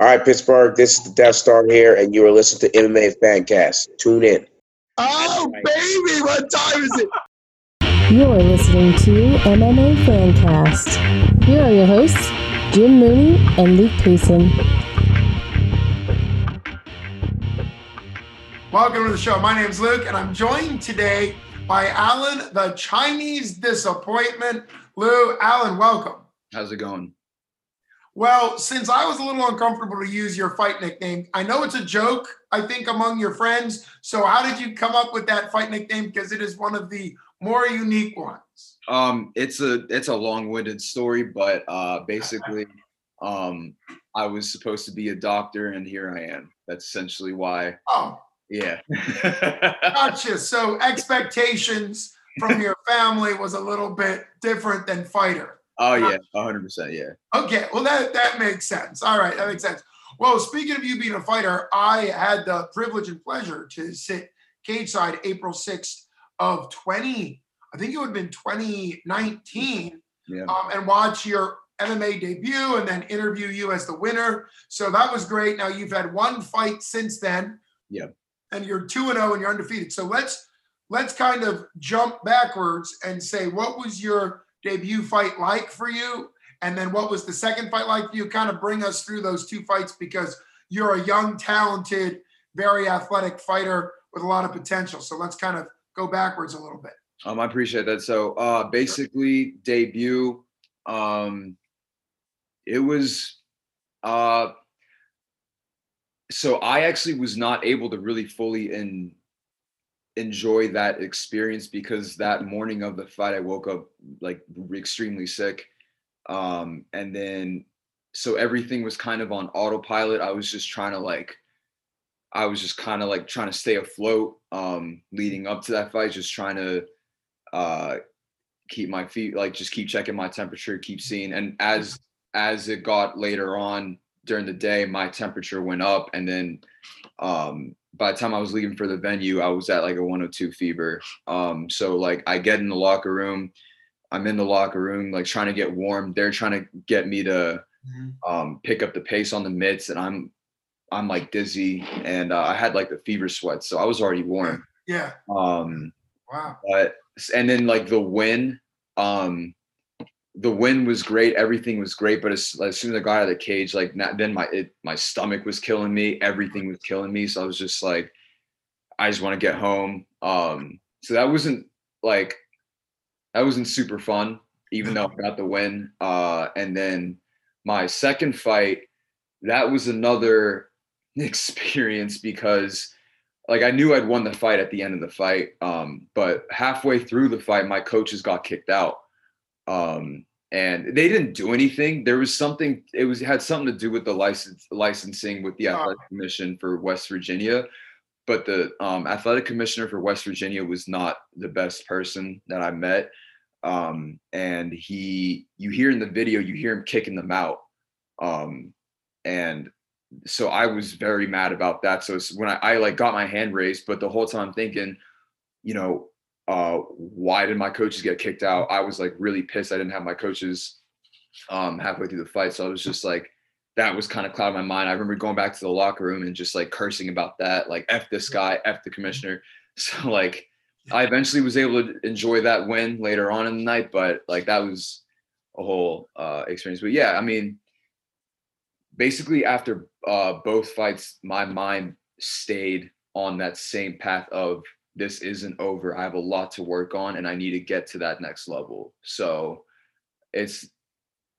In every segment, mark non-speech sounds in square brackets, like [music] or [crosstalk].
All right, Pittsburgh, this is the Death Star here, and you are listening to MMA Fancast. Tune in. Oh, baby, what time is it? You're listening to MMA Fancast. Here are your hosts, Jim Mooney and Luke Payson. Welcome to the show. My name's Luke, and I'm joined today by Alan, the Chinese disappointment. Lou, Alan, welcome. How's it going? Well, since I was a little uncomfortable to use your fight nickname, I know it's a joke, I think, among your friends. So, how did you come up with that fight nickname? Because it is one of the more unique ones. Um, it's a it's a long-winded story, but uh, basically, [laughs] um, I was supposed to be a doctor, and here I am. That's essentially why. Oh, Yeah. [laughs] gotcha. So, expectations from your family was a little bit different than fighter. Oh yeah, hundred percent. Yeah. Okay, well that that makes sense. All right, that makes sense. Well, speaking of you being a fighter, I had the privilege and pleasure to sit cage side April 6th of 20, I think it would have been 2019, Yeah. um, and watch your MMA debut and then interview you as the winner. So that was great. Now you've had one fight since then. Yeah. And you're 2 and 0 and you're undefeated. So let's let's kind of jump backwards and say what was your debut fight like for you? And then what was the second fight like for you? Kind of bring us through those two fights because you're a young, talented, very athletic fighter with a lot of potential. So let's kind of go backwards a little bit. Um, I appreciate that. So, uh, basically, debut. Um, it was. Uh, so I actually was not able to really fully in enjoy that experience because that morning of the fight I woke up like extremely sick. Um, and then so everything was kind of on autopilot. I was just trying to like I was just kind of like trying to stay afloat um leading up to that fight, just trying to uh keep my feet like just keep checking my temperature, keep seeing and as as it got later on during the day, my temperature went up and then um by the time I was leaving for the venue, I was at like a 102 fever. Um, so like I get in the locker room, I'm in the locker room, like trying to get warm. They're trying to get me to um, pick up the pace on the mitts, and I'm I'm like dizzy, and uh, I had like the fever sweat, so I was already warm. Yeah. Um, Wow. but and then like the win, um, the win was great. Everything was great, but as, as soon as I got out of the cage, like na- then my it, my stomach was killing me. Everything was killing me. So I was just like, I just want to get home. Um, so that wasn't like that wasn't super fun, even though I got the win. Uh, and then my second fight, that was another [laughs] experience because like I knew I'd won the fight at the end of the fight. Um, but halfway through the fight, my coaches got kicked out. Um, and they didn't do anything. There was something, it was had something to do with the license licensing with the Oh. athletic commission for West Virginia. But the um, athletic commissioner for West Virginia was not the best person that I met. Um, and he, you hear in the video, you hear him kicking them out. Um, and so I was very mad about that. So it's when I, I like got my hand raised, but the whole time I'm thinking, you know, uh, why did my coaches get kicked out? I was like really pissed. I didn't have my coaches um, halfway through the fight. So I was just like, that was kind of clouding my mind. I remember going back to the locker room and just like cursing about that, like F this guy, F the commissioner. [laughs] So like I eventually was able to enjoy that win later on in the night, but like that was a whole uh, experience. But yeah, I mean, basically after uh, both fights, my mind stayed on that same path of this isn't over. I have a lot to work on, and I need to get to that next level. So it's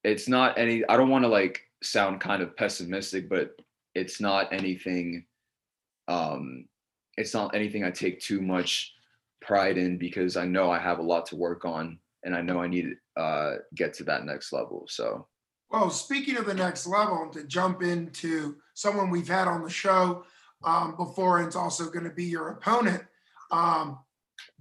it's not any. I don't want to like sound kind of pessimistic, but it's not anything. Um, it's not anything I take too much pride in because I know I have a lot to work on, and I know I need to uh, get to that next level. So. Well, speaking of the next level, to jump into someone we've had on the show um, before, and it's also going to be your opponent, um,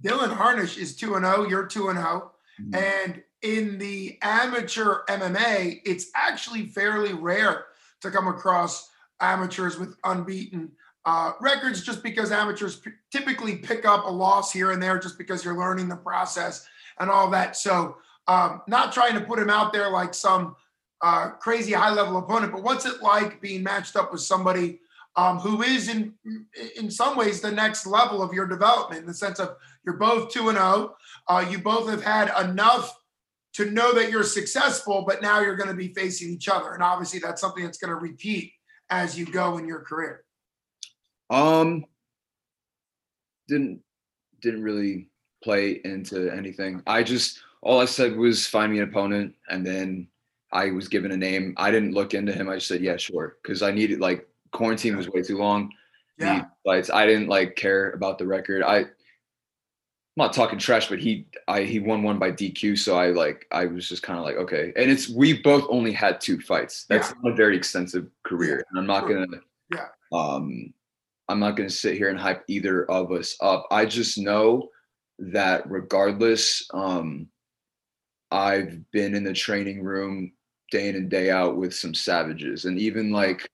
Dylan Harnish is 2 0. You're 2 0. Mhm. And in the amateur MMA, it's actually fairly rare to come across amateurs with unbeaten uh, records just because amateurs p- typically pick up a loss here and there just because you're learning the process and all that. So, um, not trying to put him out there like some uh, crazy high level opponent, but what's it like being matched up with somebody um, who is in in some ways the next level of your development in the sense of you're both two and zero, oh, uh, you both have had enough to know that you're successful, but now you're going to be facing each other, and obviously that's something that's going to repeat as you go in your career. Um, didn't didn't really play into anything. I just all I said was find me an opponent, and then I was given a name. I didn't look into him. I just said yeah, sure, because I needed like quarantine was way too long. Yeah, fights. I didn't like care about the record. I I'm not talking trash, but he I he won one by DQ, so I like I was just kind of like okay. And it's we both only had two fights. That's yeah. not a very extensive career, and I'm not gonna yeah um I'm not gonna sit here and hype either of us up. I just know that regardless, um, I've been in the training room day in and day out with some savages, and even like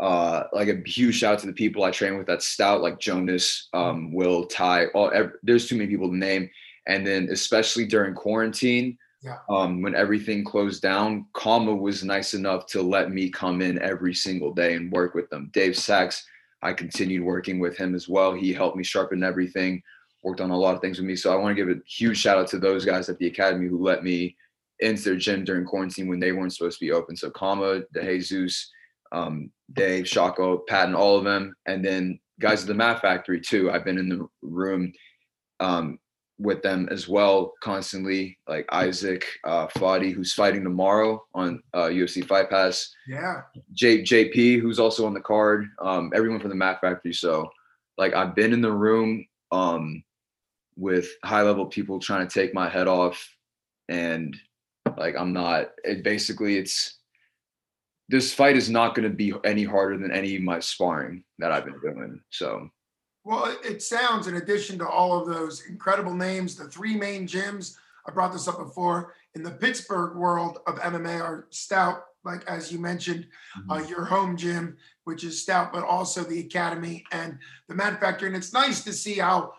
uh, like a huge shout out to the people I train with at Stout, like Jonas, um, Will, Ty. All every, there's too many people to name, and then especially during quarantine, yeah. um, when everything closed down, Kama was nice enough to let me come in every single day and work with them. Dave Sachs, I continued working with him as well. He helped me sharpen everything worked on a lot of things with me. So I want to give a huge shout out to those guys at the academy who let me into their gym during quarantine when they weren't supposed to be open. So Kama, De Jesus, um, Dave, Shako, Patton, all of them, and then guys at the Mat Factory too. I've been in the room um, with them as well constantly, like Isaac uh, Fadi, who's fighting tomorrow on uh, UFC Fight Pass. Yeah. J- JP, who's also on the card. Um, everyone from the Mat Factory. So, like, I've been in the room. Um, with high level people trying to take my head off and like i'm not it basically it's this fight is not going to be any harder than any of my sparring that i've been doing so well it sounds in addition to all of those incredible names the three main gyms i brought this up before in the pittsburgh world of mma are stout like as you mentioned mm-hmm. uh, your home gym which is stout but also the academy and the Mat Factory and it's nice to see how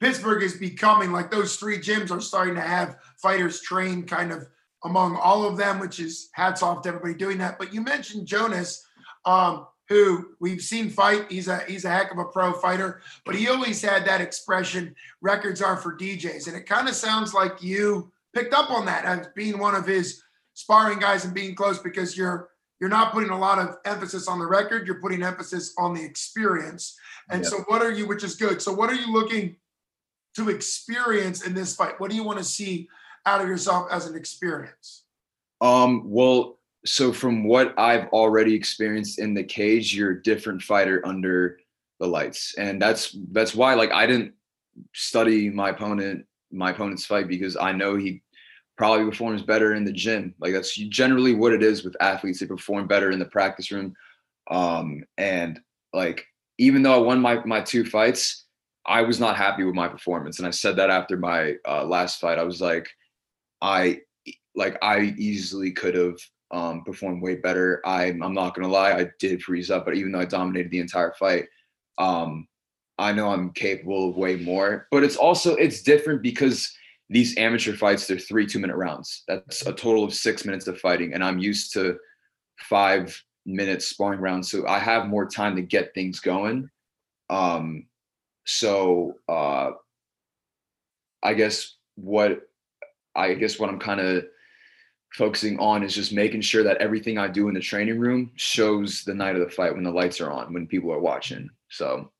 Pittsburgh is becoming like those three gyms are starting to have fighters train kind of among all of them, which is hats off to everybody doing that. But you mentioned Jonas, um, who we've seen fight. He's a he's a heck of a pro fighter, but he always had that expression, records are for DJs. And it kind of sounds like you picked up on that as being one of his sparring guys and being close because you're you're not putting a lot of emphasis on the record, you're putting emphasis on the experience. And so what are you, which is good. So what are you looking to experience in this fight? What do you want to see out of yourself as an experience? Um, well, so from what I've already experienced in the cage, you're a different fighter under the lights. And that's that's why like I didn't study my opponent, my opponent's fight because I know he probably performs better in the gym. Like that's generally what it is with athletes. They perform better in the practice room. Um, and like even though I won my my two fights, I was not happy with my performance, and I said that after my uh, last fight. I was like, I like I easily could have um, performed way better. I I'm not gonna lie, I did freeze up, but even though I dominated the entire fight, um, I know I'm capable of way more. But it's also it's different because these amateur fights they're three two minute rounds. That's a total of six minutes of fighting, and I'm used to five minutes sparring rounds, so I have more time to get things going. Um, so uh, I guess what I guess what I'm kind of focusing on is just making sure that everything I do in the training room shows the night of the fight when the lights are on, when people are watching. So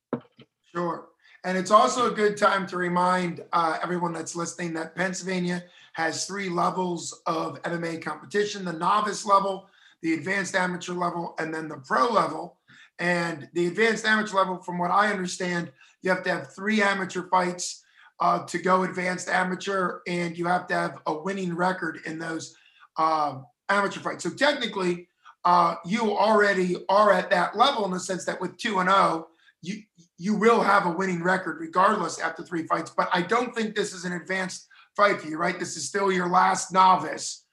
sure. And it's also a good time to remind uh, everyone that's listening that Pennsylvania has three levels of MMA competition the novice level, the advanced amateur level, and then the pro level. And the advanced amateur level, from what I understand, you have to have three amateur fights uh, to go advanced amateur, and you have to have a winning record in those uh, amateur fights. So technically, uh, you already are at that level in the sense that with two and zero, oh, you you will have a winning record regardless after three fights. But I don't think this is an advanced fight for you, right? This is still your last novice,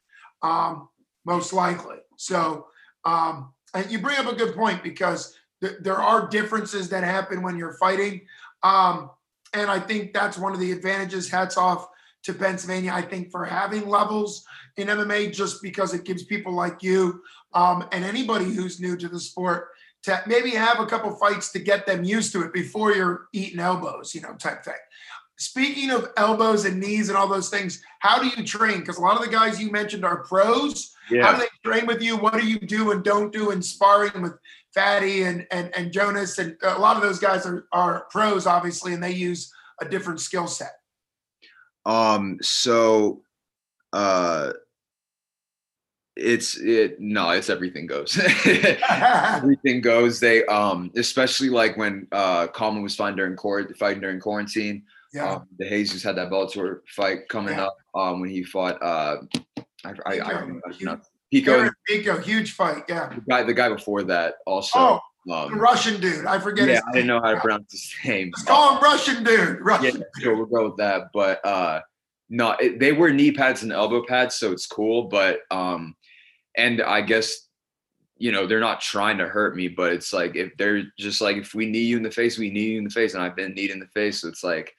um, most likely. So, um, and you bring up a good point because th- there are differences that happen when you're fighting. Um, and I think that's one of the advantages. Hats off to Pennsylvania, I think, for having levels in MMA, just because it gives people like you um, and anybody who's new to the sport to maybe have a couple fights to get them used to it before you're eating elbows, you know, type thing. Speaking of elbows and knees and all those things, how do you train? Because a lot of the guys you mentioned are pros. Yeah. How do they train with you? What do you do and don't do in sparring with Fadi and and, and Jonas? And a lot of those guys are, are pros, obviously, and they use a different skill set. Um, so uh it's it no, it's everything goes. [laughs] everything goes. They um especially like when uh Kama was fighting during court fighting during quarantine. yeah. Um, De Jesus had that Bellator fight coming Yeah. up um when he fought uh I I, I Pico. don't know, Huge- not- Pico Aaron Pico, huge fight. Yeah. the guy the guy before that also Oh, um Russian dude. I forget his name. yeah I didn't know how to pronounce his name. Let's call him Russian dude. yeah, Russian. sure, we'll go with that. But uh no, it, they wear knee pads and elbow pads, so it's cool. But um, and I guess you know they're not trying to hurt me, but it's like if they're just like if we knee you in the face, we knee you in the face, and I've been kneed in the face, so it's like,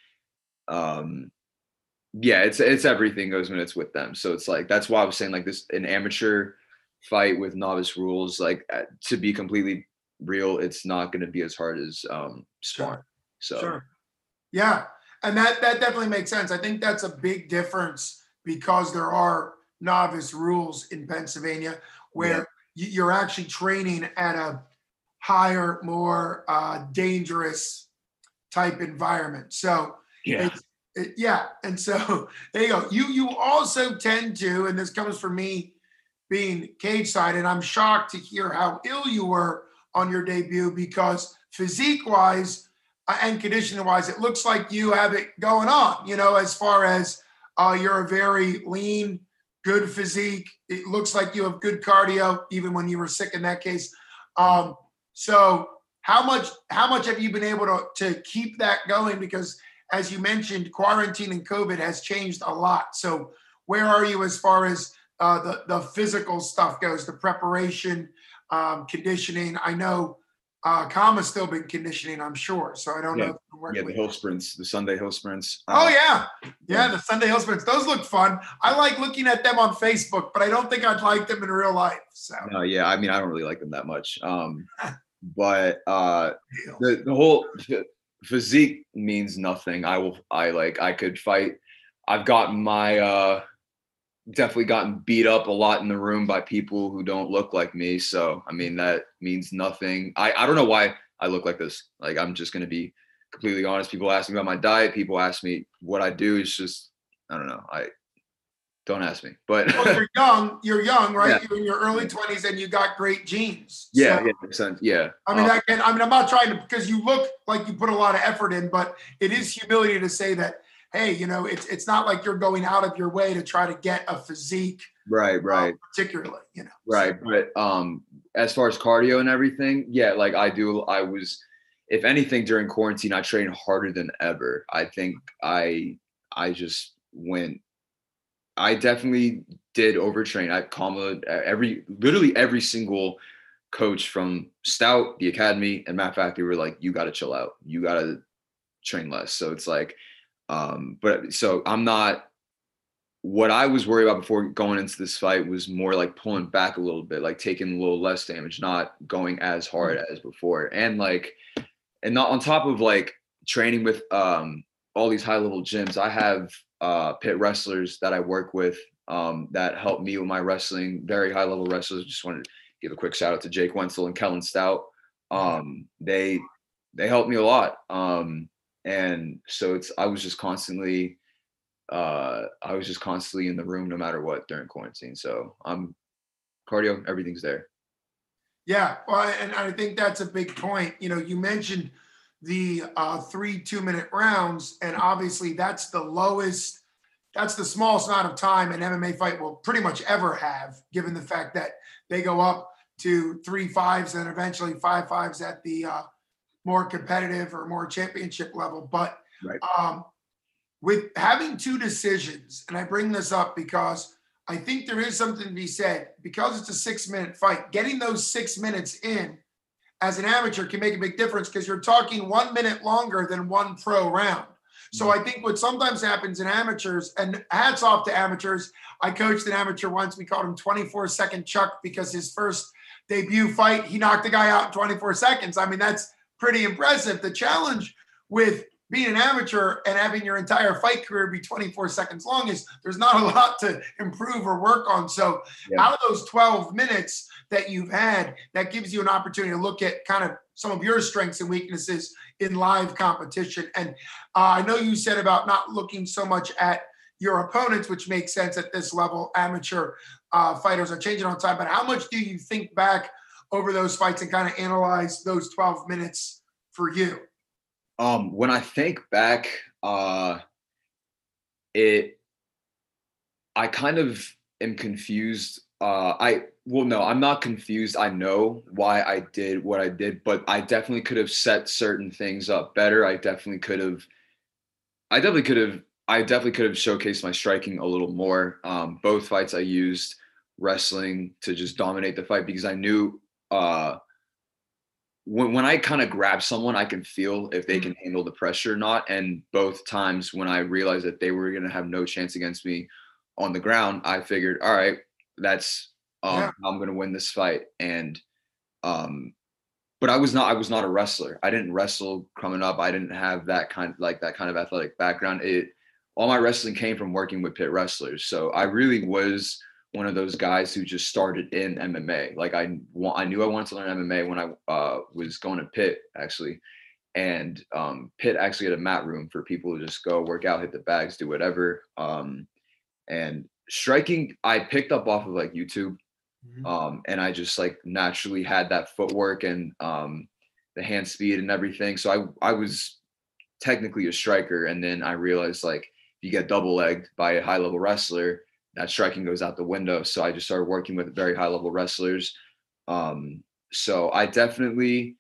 um, yeah, it's it's everything goes when it's with them. So it's like that's why I was saying like this an amateur fight with novice rules, like uh, to be completely real, it's not going to be as hard as um sparring. So Sure. Yeah, and that that definitely makes sense. I think that's a big difference because there are novice rules in Pennsylvania where you- you're actually training at a higher, more uh, dangerous type environment. So yeah, it's, it, yeah, and so [laughs] there you go. You you also tend to, and this comes from me being cage side, and I'm shocked to hear how ill you were on your debut because physique wise uh, and conditioning wise, it looks like you have it going on. You know, as far as uh, you're a very lean, good physique. It looks like you have good cardio, even when you were sick in that case. Um, so how much how much have you been able to to keep that going? Because as you mentioned, quarantine and COVID has changed a lot. So where are you as far as uh, the the physical stuff goes, the preparation, um, conditioning? I know uh, Kama's still been conditioning, I'm sure. So I don't Yeah. know. If you're working yeah, the hill sprints, the Sunday hill sprints. Oh uh, yeah, yeah. The Sunday Hill Sprints. Those look fun. I like looking at them on Facebook, but I don't think I'd like them in real life. So No, yeah, I mean, I don't really like them that much. Um, [laughs] but uh, the the whole physique means nothing. I will, I like, I could fight. I've gotten my, uh, definitely gotten beat up a lot in the room by people who don't look like me. So, I mean, that means nothing. I, I don't know why I look like this. Like, I'm just to be completely honest. People ask me about my diet. People ask me what I do. It's just, I don't know. I don't ask me, but well, you're young. You're young, right? Yeah. You're in your early twenties, and you got great genes. yeah, So, yeah, sense. yeah. I mean, Um, that can, I mean, I'm not trying to because you look like you put a lot of effort in, but it is humility to say that. Hey, you know, it's it's not like you're going out of your way to try to get a physique, right, uh, right. particularly. You know, Right. But um as far as cardio and everything, yeah, like I do I was if anything during quarantine, I trained harder than ever. I think I I just went I definitely did overtrain. I comma every literally every single coach from Stout, the academy, and Mat Factory were like, you gotta chill out. You gotta train less. So it's like um but so I'm not what I was worried about before going into this fight was more like pulling back a little bit, like taking a little less damage, not going as hard as before. And like, and not on top of like training with um all these high level gyms, I have uh pit wrestlers that I work with um that help me with my wrestling, very high level wrestlers. Just wanted to give a quick shout out to Jake Wenzel and Kellen Stout. Um they they helped me a lot. Um and so it's I was just constantly uh I was just constantly in the room no matter what during quarantine. So I'm cardio, everything's there. Yeah, well, and I think that's a big point. You know, you mentioned the uh, three two-minute rounds, and obviously that's the lowest, that's the smallest amount of time an MMA fight will pretty much ever have, given the fact that they go up to three fives and eventually five fives at the uh, more competitive or more championship level. But Right. um, with having two decisions, and I bring this up because I think there is something to be said because it's a six minute fight. Getting those six minutes in as an amateur can make a big difference because you're talking one minute longer than one pro round. So I think what sometimes happens in amateurs, and hats off to amateurs. I coached an amateur once. We called him 24 second Chuck because his first debut fight, he knocked the guy out in 24 seconds. I mean, that's pretty impressive. The challenge with being an amateur and having your entire fight career be 24 seconds long is there's not a lot to improve or work on. So Yeah. out of those 12 minutes that you've had, that gives you an opportunity to look at kind of some of your strengths and weaknesses in live competition. And uh, I know you said about not looking so much at your opponents, which makes sense at this level. Amateur uh, fighters are changing on time, but how much do you think back over those fights and kind of analyze those 12 minutes for you? Um, when I think back, uh, it, I kind of am confused. Uh, I well, no, I'm not confused. I know why I did what I did, but I definitely could have set certain things up better. I definitely could have. I definitely could have. I definitely could have showcased my striking a little more. Um, both fights I used wrestling to just dominate the fight because I knew uh, when when I kind of grab someone, I can feel if they can handle the pressure or not. And both times when I realized that they were going to have no chance against me on the ground, I figured, all right, that's um, Yeah. I'm going to win this fight. And um, but I was not I was not a wrestler. I didn't wrestle coming up. I didn't have that kind like that kind of athletic background. It all my wrestling came from working with pit wrestlers. So I really was one of those guys who just started in MMA. Like I I knew I wanted to learn MMA when I uh, was going to Pitt actually, and um, Pitt actually had a mat room for people to just go work out, hit the bags, do whatever. Um, and striking, I picked up off of like YouTube, um, and I just like naturally had that footwork and um, the hand speed and everything. So I I was technically a striker, and then I realized like if you get double legged by a high level wrestler, that striking goes out the window. So I just started working with very high level wrestlers. Um, so I definitely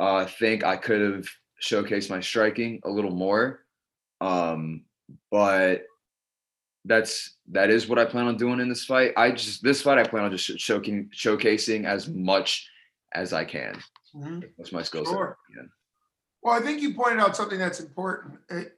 uh, think I could have showcased my striking a little more, um, but that's that is what I plan on doing in this fight. I just this fight I plan on just showcasing showcasing as much as I can. Mhm. That's my skill set. Sure. Well, I think you pointed out something that's important. It-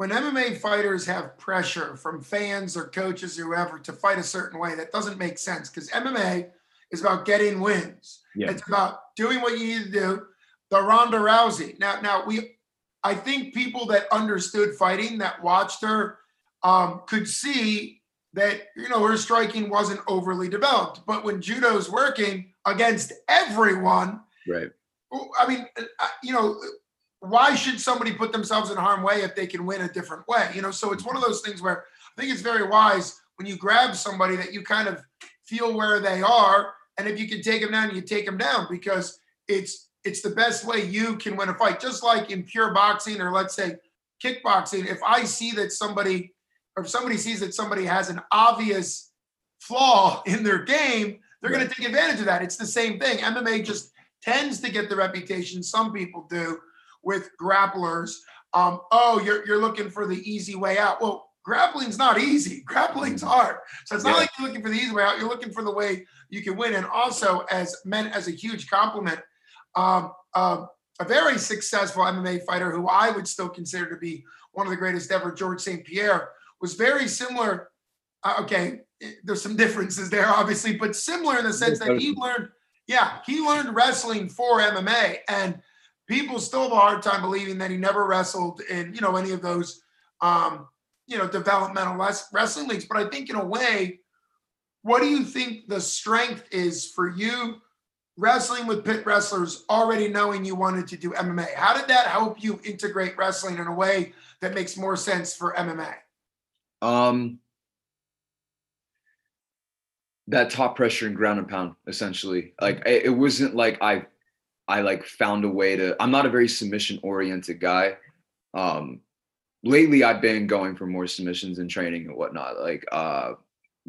when MMA fighters have pressure from fans or coaches or whoever to fight a certain way, that doesn't make sense because MMA is about getting wins. Yeah. It's about doing what you need to do. The Ronda Rousey. Now, now we, I think people that understood fighting that watched her um, could see that you know her striking wasn't overly developed. But when judo's working against everyone, Right. I mean, uh, you know, why should somebody put themselves in harm way if they can win a different way? You know, so it's one of those things where I think it's very wise when you grab somebody that you kind of feel where they are, and if you can take them down, you take them down because it's it's the best way you can win a fight. Just like in pure boxing or let's say kickboxing, if I see that somebody or if somebody sees that somebody has an obvious flaw [laughs] in their game, they're going to take advantage of that. It's the same thing. MMA just tends to get the reputation some people do with grapplers. Um, oh, you're you're looking for the easy way out. Well, grappling's not easy. [laughs] Grappling's hard. So it's not Yeah. like you're looking for the easy way out. You're looking for the way you can win. And also, as meant as a huge compliment, um, um, a very successful MMA fighter who I would still consider to be one of the greatest ever, Georges St-Pierre, was very similar. Uh, okay, eh, there's some differences there, [laughs] obviously, but similar in the sense that he learned, yeah, he learned wrestling for MMA, and people still have a hard time believing that he never wrestled in, you know, any of those, um, you know, developmental wrestling leagues. But I think in a way, what do you think the strength is for you wrestling with pit wrestlers already knowing you wanted to do MMA? How did that help you integrate wrestling in a way that makes more sense for MMA? Um, that top pressure and ground and pound, essentially. Like it wasn't like I, I like found a way to. I'm not a very submission oriented guy. Um, lately I've been going for more submissions and training and whatnot. Like uh,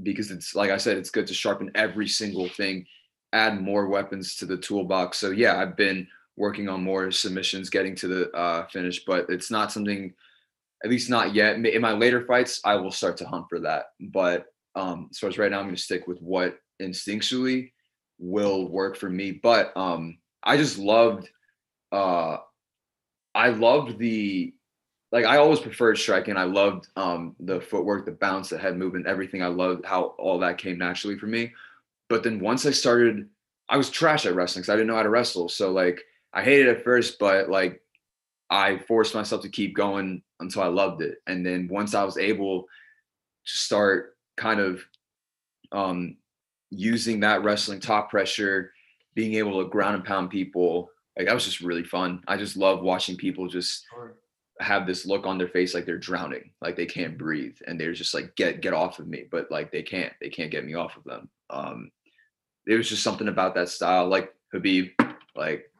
because it's like I said, it's good to sharpen every single thing, add more weapons to the toolbox. So yeah, I've been working on more submissions, getting to the uh, finish, but it's not something at least not yet. In my later fights, I will start to hunt for that. But um, as far as right now, I'm going to stick with what instinctually will work for me. But um, I just loved, uh, I loved the like I always preferred striking. I loved um, the footwork, the bounce, the head movement, everything. I loved how all that came naturally for me. But then once I started, I was trash at wrestling because I didn't know how to wrestle. So like I hated it at first, but like I forced myself to keep going until I loved it. And then once I was able to start kind of um, using that wrestling top pressure, being able to ground and pound people, like that was just really fun. I just love watching people just have this look on their face like they're drowning, like they can't breathe, and they're just like get get off of me, but like they can't, they can't get me off of them. Um, it was just something about that style, like Khabib like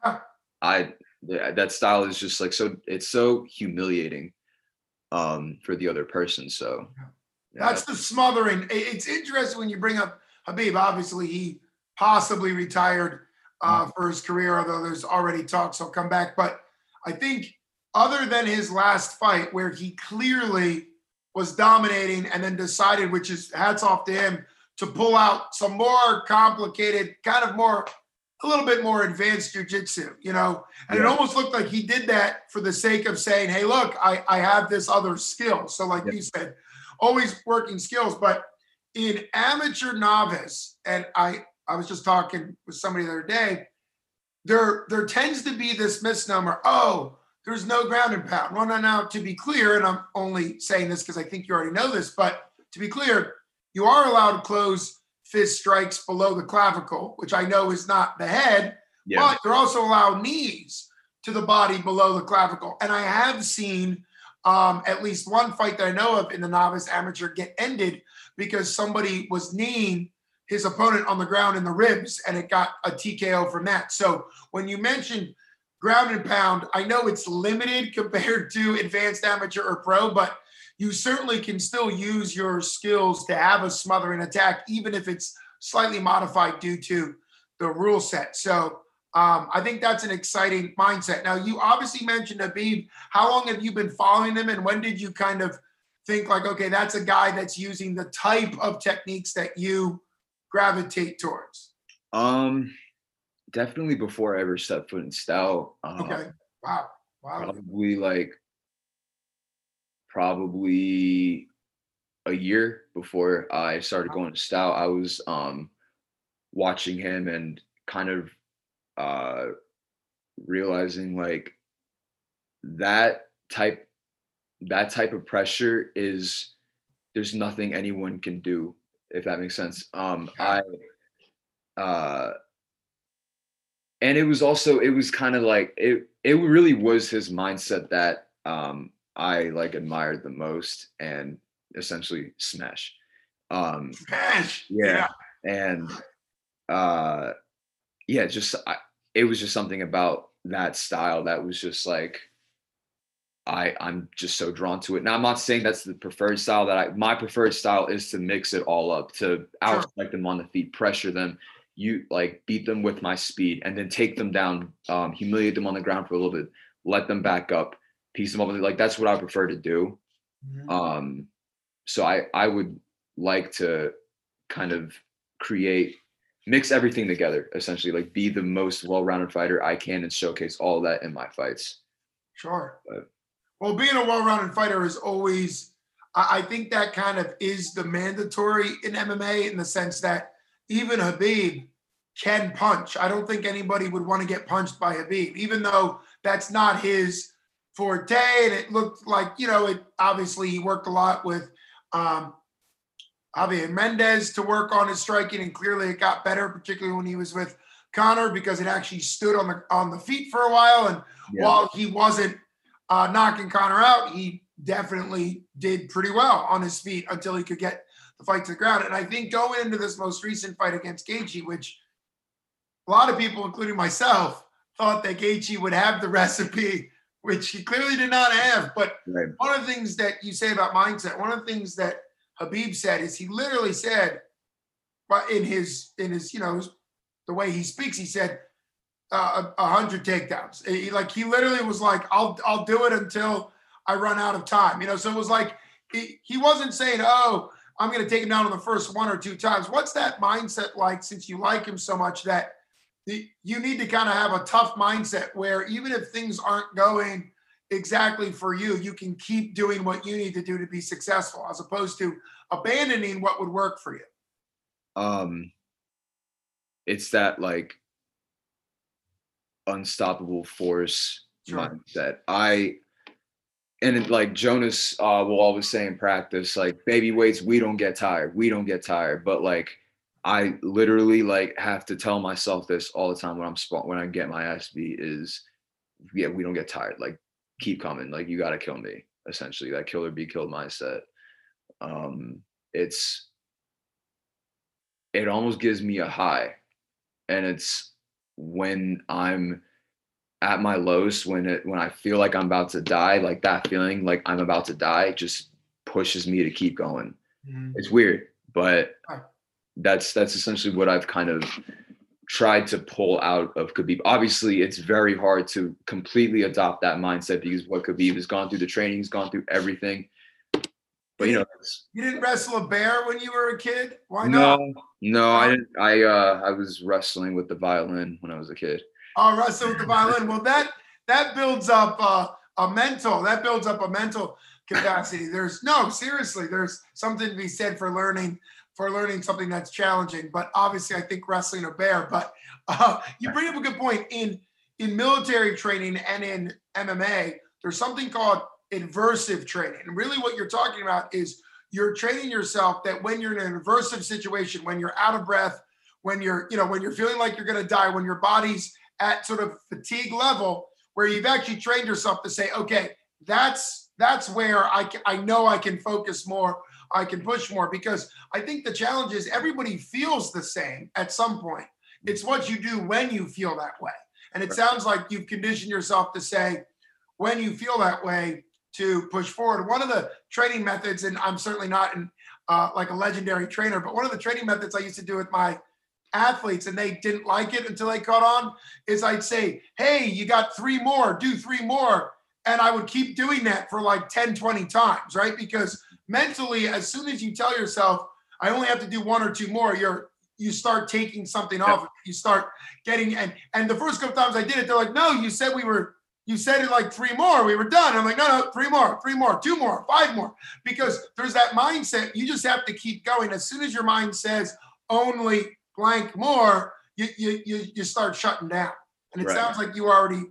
I that style is just like so it's so humiliating um for the other person. So yeah. that's the smothering. It's interesting when you bring up Khabib Obviously, he possibly retired uh, mm. for his career, although there's already talks he'll come back. But I think other than his last fight, where he clearly was dominating and then decided, which is hats off to him, to pull out some more complicated, kind of more, a little bit more advanced jujitsu, you know? And yeah. it almost looked like he did that for the sake of saying, hey, look, I, I have this other skill. So, like yeah. you said, always working skills. But in amateur novice, and I, I was just talking with somebody the other day, there, there tends to be this misnomer, oh, there's no ground and pound. Well, now, now to be clear, and I'm only saying this because I think you already know this, but to be clear, you are allowed to close fist strikes below the clavicle, which I know is not the head, yeah. but you're also allowed knees to the body below the clavicle. And I have seen um, at least one fight that I know of in the novice amateur get ended because somebody was kneeing his opponent on the ground in the ribs and it got a TKO from that. So when you mentioned ground and pound. I know it's limited [laughs] compared to advanced amateur or pro, but you certainly can still use your skills to have a smothering attack, even if it's slightly modified due to the rule set. So um, I think that's an exciting mindset. Now, you obviously mentioned Khabib. How long have you been following him, and when did you kind of think like, okay, that's a guy that's using the type of techniques that you gravitate towards? Um, definitely before I ever stepped foot in Stout. Um, okay. Wow. Wow. Probably like probably a year before I started going to Stout, I was um watching him and kind of uh realizing like that type that type of pressure is there's nothing anyone can do if that makes sense um i uh and it was also it was kind of like it it really was his mindset that um I like admired the most and essentially smash. Um smash. Yeah. yeah. And uh yeah, just I, it was just something about that style that was just like I I'm just so drawn to it. Now I'm not saying that's the preferred style that I my preferred style is to mix it all up, to outstrike them on the feet, pressure them, you like beat them with my speed and then take them down, um, humiliate them on the ground for a little bit, let them back up, piece them up. Like that's what I prefer to do. Mm-hmm. Um, so I I would like to kind of create mix everything together essentially like be the most well-rounded fighter i can and showcase all that in my fights sure but, well being a well-rounded fighter is always i think that kind of is the mandatory in mma in the sense that even Khabib can punch. I don't think anybody would want to get punched by Khabib, even though that's not his forte. And it looked like, you know, it obviously he worked a lot with um, Javier Mendez to work on his striking, and clearly it got better, particularly when he was with Conor, because it actually stood on the on the feet for a while. And yeah. while he wasn't uh, knocking Conor out, he definitely did pretty well on his feet until he could get the fight to the ground. And I think going into this most recent fight against Gaethje, which a lot of people, including myself, thought that Gaethje would have the [laughs] recipe, which he clearly did not have. But right. one of the things that you say about mindset, one of the things that Khabib said is he literally said, but in his in his you know the way he speaks, he said uh, a hundred takedowns. He, like he literally was like, I'll I'll do it until I run out of time. You know, so it was like he, he wasn't saying, oh, I'm going to take him down on the first one or two times. What's that mindset like since you like him so much that the, you need to kind of have a tough mindset where even if things aren't going exactly for you. You can keep doing what you need to do to be successful as opposed to abandoning what would work for you. Um it's that like unstoppable force Sure. mindset. I and it, like Jonas uh, will always say in practice, like baby weights, we don't get tired, we don't get tired. But like I literally like have to tell myself this all the time when I'm spot when I get my ass beat is, yeah, we don't get tired. Like keep coming. Like you got to kill me. Essentially, that kill or be killed mindset. Um, it's it almost gives me a high, and it's when I'm at my lowest when it when I feel like I'm about to die, like that feeling like I'm about to die just pushes me to keep going. Mm-hmm. It's weird, but that's that's essentially what I've kind of tried to pull out of Khabib. Obviously, it's very hard to completely adopt that mindset because what Khabib has gone through the training, he's gone through everything. But you know, You didn't wrestle a bear when you were a kid? Why no, not? no, I didn't. I uh, I was wrestling with the violin when I was a kid. Oh, wrestle with the violin. Well, that that builds up uh, a mental. That builds up a mental capacity. There's no seriously. There's something to be said for learning for learning something that's challenging. But obviously, I think wrestling a bear. But uh, you bring up a good point in in military training and in MMA. There's something called adversive training, and really, what you're talking about is you're training yourself that when you're in an inversive situation, when you're out of breath, when you're you know when you're feeling like you're going to die, when your body's at sort of fatigue level where you've actually trained yourself to say, okay, that's that's where I can, I know I can focus more, I can push more because I think the challenge is everybody feels the same at some point. It's what you do when you feel that way. And it sounds like you've conditioned yourself to say when you feel that way to push forward. One of the training methods, and I'm certainly not in, uh, like a legendary trainer, but one of the training methods I used to do with my athletes, and they didn't like it until they caught on, is I'd say, hey, you got three more, do three more. And I would keep doing that for like 10, 20 times, right? Because mentally, as soon as you tell yourself, I only have to do one or two more, you're you start taking something off. You start getting and and the first couple times I did it, they're like, no, you said we were you said it like three more, we were done. I'm like, no, no, three more, three more, two more, five more. Because there's that mindset, you just have to keep going. As soon as your mind says only blank more, you you you, you start shutting down. And it Right. sounds like you already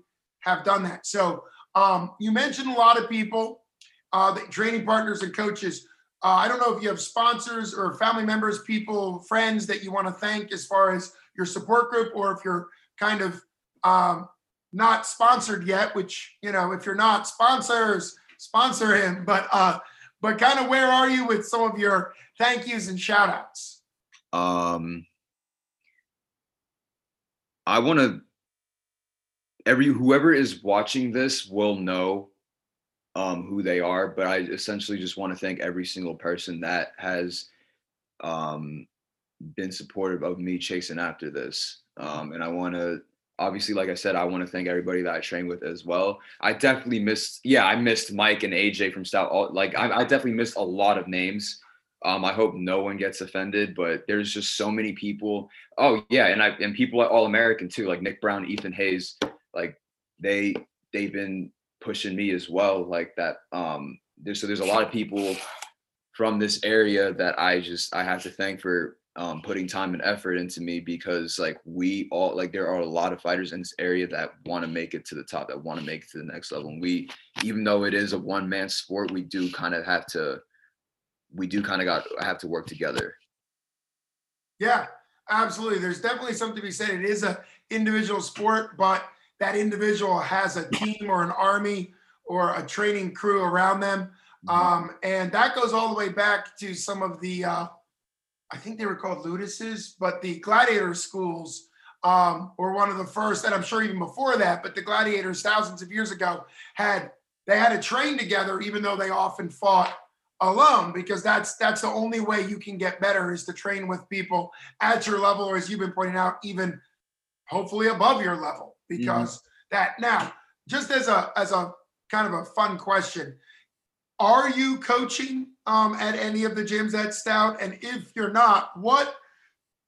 have done that. So um, you mentioned a lot of people, uh, the training partners and coaches. Uh, I don't know if you have sponsors or family members, people, friends that you want to thank as far as your support group, or if you're kind of um, not sponsored yet. Which you know, if you're not sponsors, sponsor him. But uh, but kind of where are you with some of your thank yous and shout outs? Um, I want to. Every whoever is watching this will know um, who they are, but I essentially just want to thank every single person that has um, been supportive of me chasing after this. Um, and I want to, obviously, like I said, I want to thank everybody that I train with as well. I definitely missed, yeah, I missed Mike and AJ from Stout. Like, I, I definitely missed a lot of names. Um, I hope no one gets offended, but there's just so many people. Oh yeah, and I and people at All American too, like Nick Brown, Ethan Hayes, like they they've been pushing me as well, like that. Um, there's so there's a lot of people from this area that I just I have to thank for um, putting time and effort into me because like we all like there are a lot of fighters in this area that want to make it to the top, that want to make it to the next level. And we, even though it is a one man sport, we do kind of have to we do kind of got have to work together. Yeah, absolutely. There's definitely something to be said. It is a individual sport, but that individual has a team or an army or a training crew around them. Um, and that goes all the way back to some of the, uh, I think they were called Ludices, but the gladiator schools um, were one of the first, and I'm sure even before that, but the gladiators thousands of years ago had they had to train together, even though they often fought alone, because that's that's the only way you can get better is to train with people at your level, or as you've been pointing out, even hopefully above your level. Because that now, just as a as a kind of a fun question, are you coaching um, at any of the gyms at Stout? And if you're not, what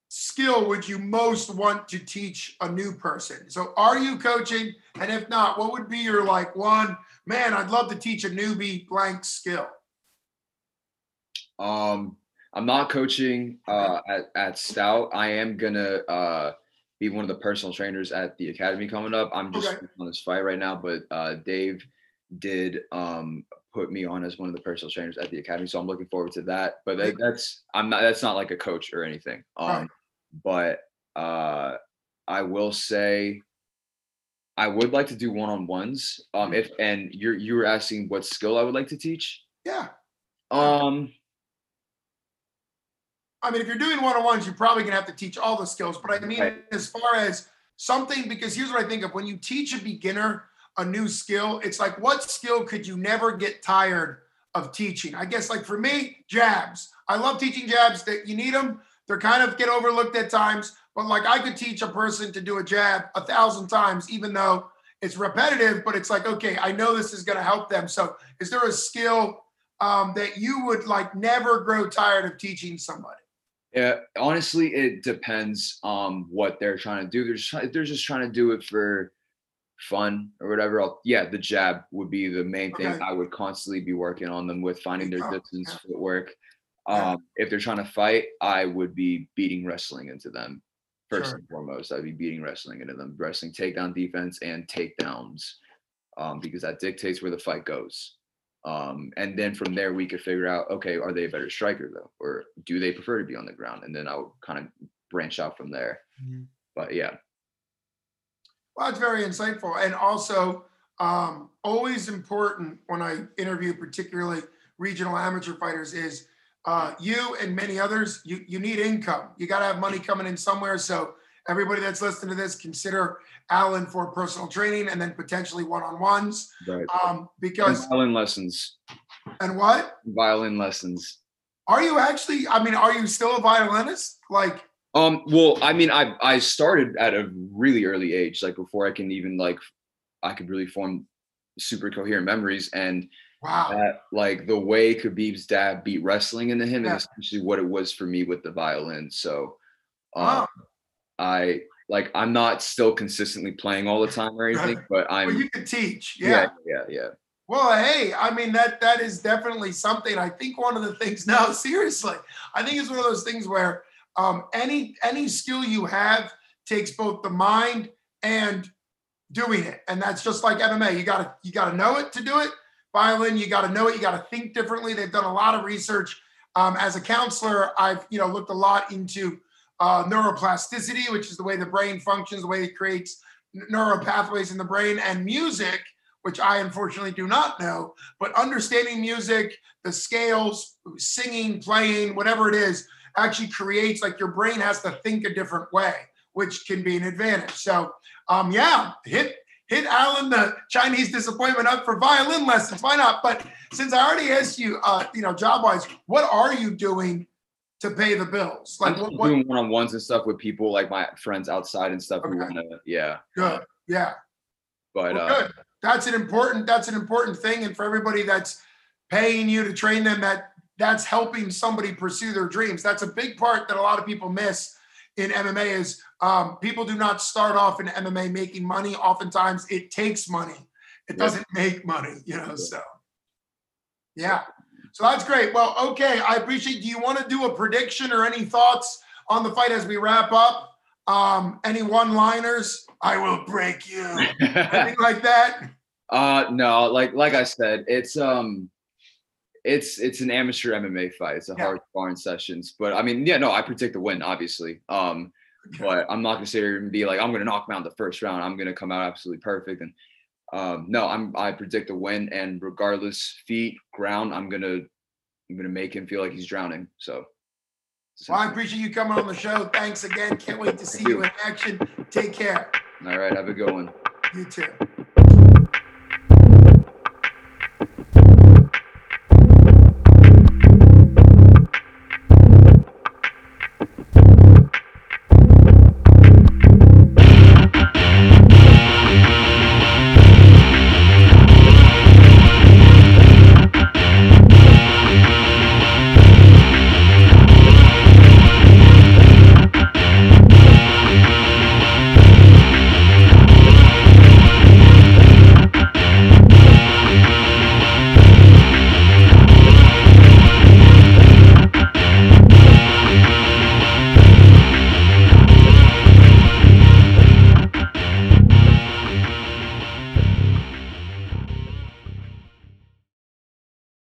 skill would you most want to teach a new person? So are you coaching? And if not, what would be your like one, man, I'd love to teach a newbie blank skill. Um, I'm not coaching uh, at, at Stout. I am gonna uh, be one of the personal trainers at the academy coming up. I'm just Okay. on this fight right now, but uh, Dave did um, put me on as one of the personal trainers at the academy, so I'm looking forward to that. But that, that's I'm not that's not like a coach or anything. Um, Right. But uh, I will say. I would like to do one-on-ones. Um, if and you're you were asking what skill I would like to teach. Yeah. Um, I mean, if you're doing one-on-ones, you're probably gonna have to teach all the skills. But I mean, Right. as far as something, because here's what I think of when you teach a beginner a new skill, it's like what skill could you never get tired of teaching? I guess like for me, jabs. I love teaching jabs that you need them. They're kind of get overlooked at times, but like I could teach a person to do a jab a thousand times, even though it's repetitive, but it's like, okay, I know this is gonna help them. So is there a skill um, that you would like never grow tired of teaching somebody? Yeah, honestly, it depends um what they're trying to do. They're just they're just trying to do it for fun or whatever. I'll, yeah, the jab would be the main thing. I would constantly be working on them with finding their distance, yeah. footwork. Yeah. Um, if they're trying to fight, I would be beating wrestling into them first Sure. and foremost. I'd be beating wrestling into them, wrestling takedown defense and takedowns, um, because that dictates where the fight goes. Um, and then from there, we could figure out, okay, are they a better striker though, or do they prefer to be on the ground? And then I would kind of branch out from there. Mhm. But yeah, Well, it's very insightful. And also, um, always important when I interview, particularly regional amateur fighters, is uh, you and many others, you, you need income. You got to have money coming in somewhere. So, everybody that's listening to this, consider Alan for personal training and then potentially one on ones. right. Um, And because, violin lessons, and what? violin lessons. Are you actually, I mean, are you still a violinist? Like, Um, well, I mean, I I started at a really early age, like before I can even like I could really form super coherent memories and wow. that like the way Khabib's dad beat wrestling into him Yeah. is essentially what it was for me with the violin. So um, Wow. I like I'm not still consistently playing all the time or anything, [laughs] but I'm Well, you could teach. yeah, yeah, yeah. Well, hey, I mean that that is definitely something. I think one of the things. [laughs] No, seriously, I think it's one of those things where um, any any skill you have takes both the mind and doing it, and that's just like MMA. You gotta you gotta know it to do it. Violin, you gotta know it. You gotta think differently. They've done a lot of research. Um, as a counselor, I've you know looked a lot into uh, neuroplasticity, which is the way the brain functions, the way it creates neural pathways in the brain, and music which I unfortunately do not know, but understanding music, the scales, singing, playing, whatever it is, actually creates like your brain has to think a different way, which can be an advantage. So, um, yeah, hit hit Alan the Chinese disappointment up for violin lessons. Why not? But since I already asked you, uh, you know, job wise, what are you doing to pay the bills? Like, what, what doing one-on-ones and stuff with people like my friends outside and stuff who Okay. wanna yeah. good? Yeah. But Well, uh good. That's an important. That's an important thing, and for everybody that's paying you to train them, that that's helping somebody pursue their dreams. That's a big part that a lot of people miss in MMA. Is um, people do not start off in MMA making money. Oftentimes, it takes money. It doesn't make money. You know. So, yeah. So that's great. Well, okay. I appreciate. Do you want to do a prediction or any thoughts on the fight as we wrap up? Um, any one-liners? I will break you [laughs] anything like that? Uh no, like like I said, it's um it's it's an amateur MMA fight. It's a Yeah. hard sparring sessions. But I mean, yeah, no, I predict the win, obviously. Um, but I'm not gonna sit here and be like, I'm gonna knock him out in the first round. I'm gonna come out absolutely perfect. And um, no, I'm I predict a win, and regardless, feet, ground, I'm gonna I'm gonna make him feel like he's drowning. So Well, I appreciate you coming on the show. Thanks again. Can't wait to see you in action. Take care. all right, have a good one. You too.